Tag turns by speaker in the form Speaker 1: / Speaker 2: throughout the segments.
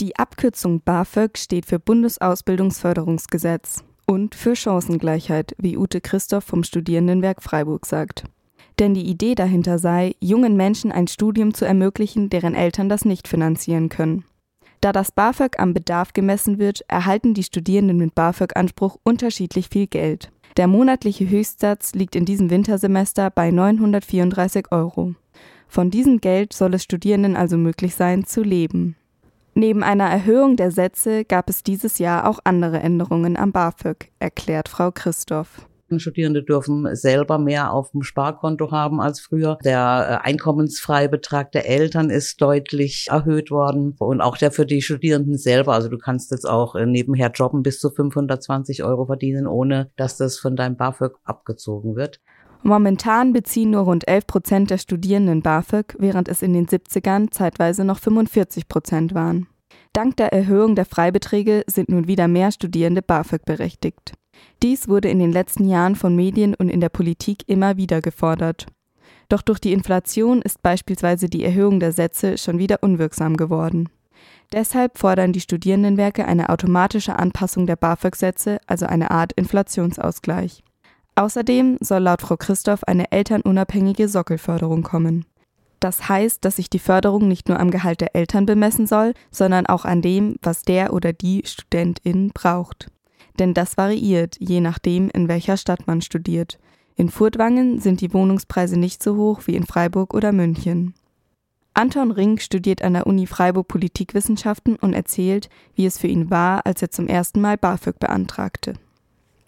Speaker 1: Die Abkürzung BAföG steht für Bundesausbildungsförderungsgesetz und für Chancengleichheit, wie Ute Christoph vom Studierendenwerk Freiburg sagt. Denn die Idee dahinter sei, jungen Menschen ein Studium zu ermöglichen, deren Eltern das nicht finanzieren können. Da das BAföG am Bedarf gemessen wird, erhalten die Studierenden mit BAföG-Anspruch unterschiedlich viel Geld. Der monatliche Höchstsatz liegt in diesem Wintersemester bei 934 Euro. Von diesem Geld soll es Studierenden also möglich sein, zu leben. Neben einer Erhöhung der Sätze gab es dieses Jahr auch andere Änderungen am BAföG, erklärt Frau Christoph.
Speaker 2: Studierende dürfen selber mehr auf dem Sparkonto haben als früher. Der äh, Einkommensfreibetrag der Eltern ist deutlich erhöht worden und auch der für die Studierenden selber. Also du kannst jetzt auch äh, nebenher jobben bis zu 520 Euro verdienen, ohne dass das von deinem BAföG abgezogen wird.
Speaker 1: Momentan beziehen nur rund 11 Prozent der Studierenden BAföG, während es in den 70ern zeitweise noch 45 Prozent waren. Dank der Erhöhung der Freibeträge sind nun wieder mehr Studierende BAföG berechtigt. Dies wurde in den letzten Jahren von Medien und in der Politik immer wieder gefordert. Doch durch die Inflation ist beispielsweise die Erhöhung der Sätze schon wieder unwirksam geworden. Deshalb fordern die Studierendenwerke eine automatische Anpassung der BAföG-Sätze, also eine Art Inflationsausgleich. Außerdem soll laut Frau Christoph eine elternunabhängige Sockelförderung kommen. Das heißt, dass sich die Förderung nicht nur am Gehalt der Eltern bemessen soll, sondern auch an dem, was der oder die Studentin braucht. Denn das variiert, je nachdem, in welcher Stadt man studiert. In Furtwangen sind die Wohnungspreise nicht so hoch wie in Freiburg oder München. Anton Ring studiert an der Uni Freiburg Politikwissenschaften und erzählt, wie es für ihn war, als er zum ersten Mal BAföG beantragte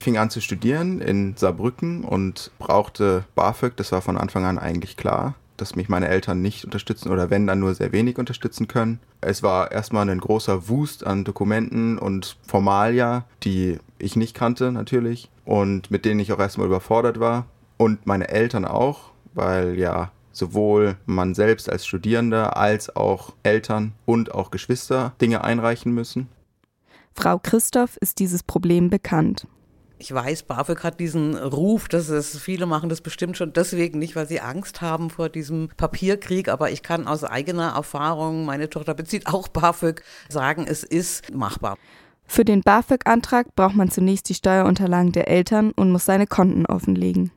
Speaker 3: fing an zu studieren in Saarbrücken und brauchte BAföG. Das war von Anfang an eigentlich klar, dass mich meine Eltern nicht unterstützen oder wenn dann nur sehr wenig unterstützen können. Es war erstmal ein großer Wust an Dokumenten und Formalia, die ich nicht kannte natürlich und mit denen ich auch erstmal überfordert war. Und meine Eltern auch, weil ja sowohl man selbst als Studierender als auch Eltern und auch Geschwister Dinge einreichen müssen.
Speaker 1: Frau Christoph ist dieses Problem bekannt.
Speaker 2: Ich weiß, BAföG hat diesen Ruf, dass es viele machen das bestimmt schon deswegen nicht, weil sie Angst haben vor diesem Papierkrieg, aber ich kann aus eigener Erfahrung, meine Tochter bezieht auch BAföG, sagen, es ist machbar.
Speaker 1: Für den BAföG-Antrag braucht man zunächst die Steuerunterlagen der Eltern und muss seine Konten offenlegen.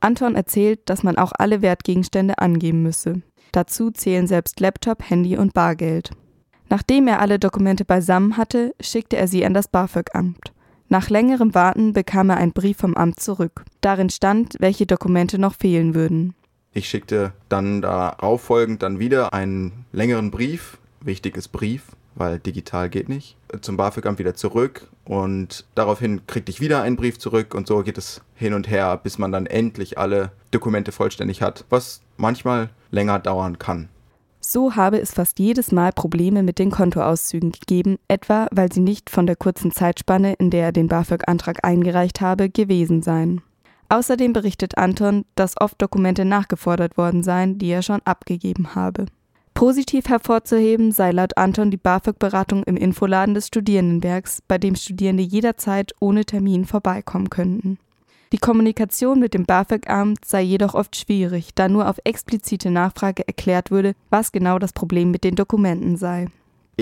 Speaker 1: Anton erzählt, dass man auch alle Wertgegenstände angeben müsse. Dazu zählen selbst Laptop, Handy und Bargeld. Nachdem er alle Dokumente beisammen hatte, schickte er sie an das BAföG-Amt. Nach längerem Warten bekam er einen Brief vom Amt zurück. Darin stand, welche Dokumente noch fehlen würden.
Speaker 3: Ich schickte dann darauf folgend dann wieder einen längeren Brief, wichtiges Brief, weil digital geht nicht, zum BAföG-Amt wieder zurück und daraufhin kriegte ich wieder einen Brief zurück und so geht es hin und her, bis man dann endlich alle Dokumente vollständig hat, was manchmal länger dauern kann.
Speaker 1: So habe es fast jedes Mal Probleme mit den Kontoauszügen gegeben, etwa weil sie nicht von der kurzen Zeitspanne, in der er den BAföG-Antrag eingereicht habe, gewesen seien. Außerdem berichtet Anton, dass oft Dokumente nachgefordert worden seien, die er schon abgegeben habe. Positiv hervorzuheben sei laut Anton die BAföG-Beratung im Infoladen des Studierendenwerks, bei dem Studierende jederzeit ohne Termin vorbeikommen könnten. Die Kommunikation mit dem BAföG-Amt sei jedoch oft schwierig, da nur auf explizite Nachfrage erklärt würde, was genau das Problem mit den Dokumenten sei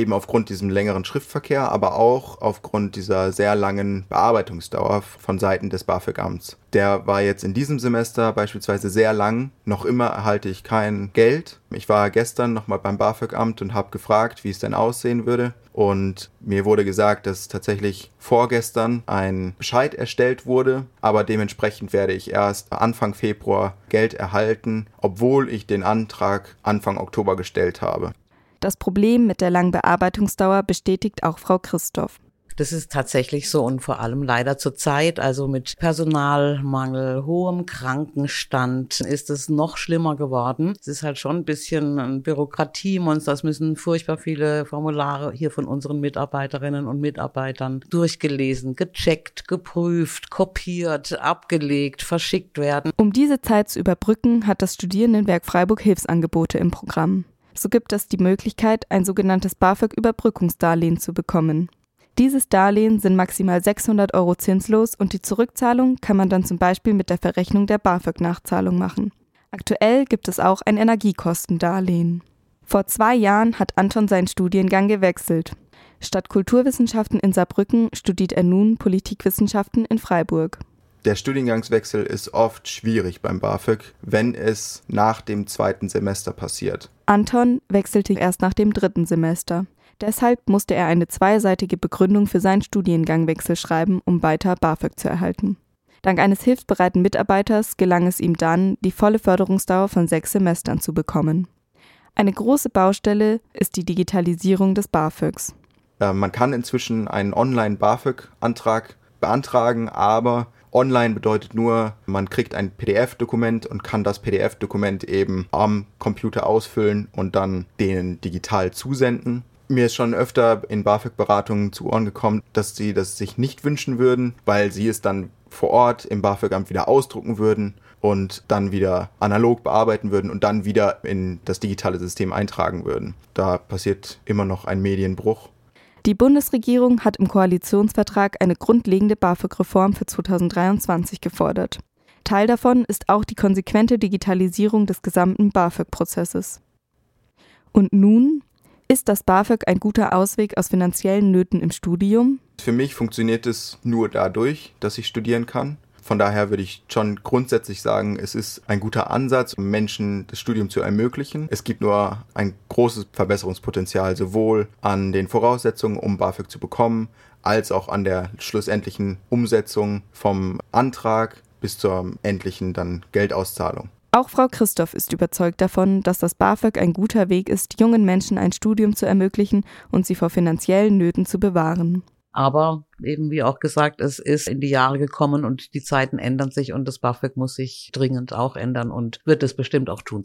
Speaker 3: eben aufgrund diesem längeren Schriftverkehr, aber auch aufgrund dieser sehr langen Bearbeitungsdauer von Seiten des BAföG-Amts. Der war jetzt in diesem Semester beispielsweise sehr lang. Noch immer erhalte ich kein Geld. Ich war gestern nochmal beim BAföG-Amt und habe gefragt, wie es denn aussehen würde. Und mir wurde gesagt, dass tatsächlich vorgestern ein Bescheid erstellt wurde, aber dementsprechend werde ich erst Anfang Februar Geld erhalten, obwohl ich den Antrag Anfang Oktober gestellt habe.
Speaker 1: Das Problem mit der langen Bearbeitungsdauer bestätigt auch Frau Christoph.
Speaker 2: Das ist tatsächlich so und vor allem leider zur Zeit, also mit Personalmangel, hohem Krankenstand, ist es noch schlimmer geworden. Es ist halt schon ein bisschen ein Bürokratiemonster. Es müssen furchtbar viele Formulare hier von unseren Mitarbeiterinnen und Mitarbeitern durchgelesen, gecheckt, geprüft, kopiert, abgelegt, verschickt werden.
Speaker 1: Um diese Zeit zu überbrücken, hat das Studierendenwerk Freiburg Hilfsangebote im Programm. So gibt es die Möglichkeit, ein sogenanntes BAföG-Überbrückungsdarlehen zu bekommen. Dieses Darlehen sind maximal 600 Euro zinslos und die Zurückzahlung kann man dann zum Beispiel mit der Verrechnung der BAföG-Nachzahlung machen. Aktuell gibt es auch ein Energiekostendarlehen. Vor zwei Jahren hat Anton seinen Studiengang gewechselt. Statt Kulturwissenschaften in Saarbrücken studiert er nun Politikwissenschaften in Freiburg.
Speaker 3: Der Studiengangswechsel ist oft schwierig beim BAföG, wenn es nach dem zweiten Semester passiert.
Speaker 1: Anton wechselte erst nach dem dritten Semester. Deshalb musste er eine zweiseitige Begründung für seinen Studiengangwechsel schreiben, um weiter BAföG zu erhalten. Dank eines hilfsbereiten Mitarbeiters gelang es ihm dann, die volle Förderungsdauer von sechs Semestern zu bekommen. Eine große Baustelle ist die Digitalisierung des BAföGs.
Speaker 3: Äh, man kann inzwischen einen Online-BAföG-Antrag beantragen, aber online bedeutet nur, man kriegt ein PDF-Dokument und kann das PDF-Dokument eben am Computer ausfüllen und dann denen digital zusenden. Mir ist schon öfter in BAföG-Beratungen zu Ohren gekommen, dass sie das sich nicht wünschen würden, weil sie es dann vor Ort im BAföG-Amt wieder ausdrucken würden und dann wieder analog bearbeiten würden und dann wieder in das digitale System eintragen würden. Da passiert immer noch ein Medienbruch.
Speaker 1: Die Bundesregierung hat im Koalitionsvertrag eine grundlegende BAföG-Reform für 2023 gefordert. Teil davon ist auch die konsequente Digitalisierung des gesamten BAföG-Prozesses. Und nun ist das BAföG ein guter Ausweg aus finanziellen Nöten im Studium?
Speaker 3: Für mich funktioniert es nur dadurch, dass ich studieren kann. Von daher würde ich schon grundsätzlich sagen, es ist ein guter Ansatz, um Menschen das Studium zu ermöglichen. Es gibt nur ein großes Verbesserungspotenzial, sowohl an den Voraussetzungen, um BAföG zu bekommen, als auch an der schlussendlichen Umsetzung vom Antrag bis zur endlichen dann Geldauszahlung.
Speaker 1: Auch Frau Christoph ist überzeugt davon, dass das BAföG ein guter Weg ist, jungen Menschen ein Studium zu ermöglichen und sie vor finanziellen Nöten zu bewahren.
Speaker 2: Aber eben wie auch gesagt, es ist in die Jahre gekommen und die Zeiten ändern sich und das BAföG muss sich dringend auch ändern und wird es bestimmt auch tun.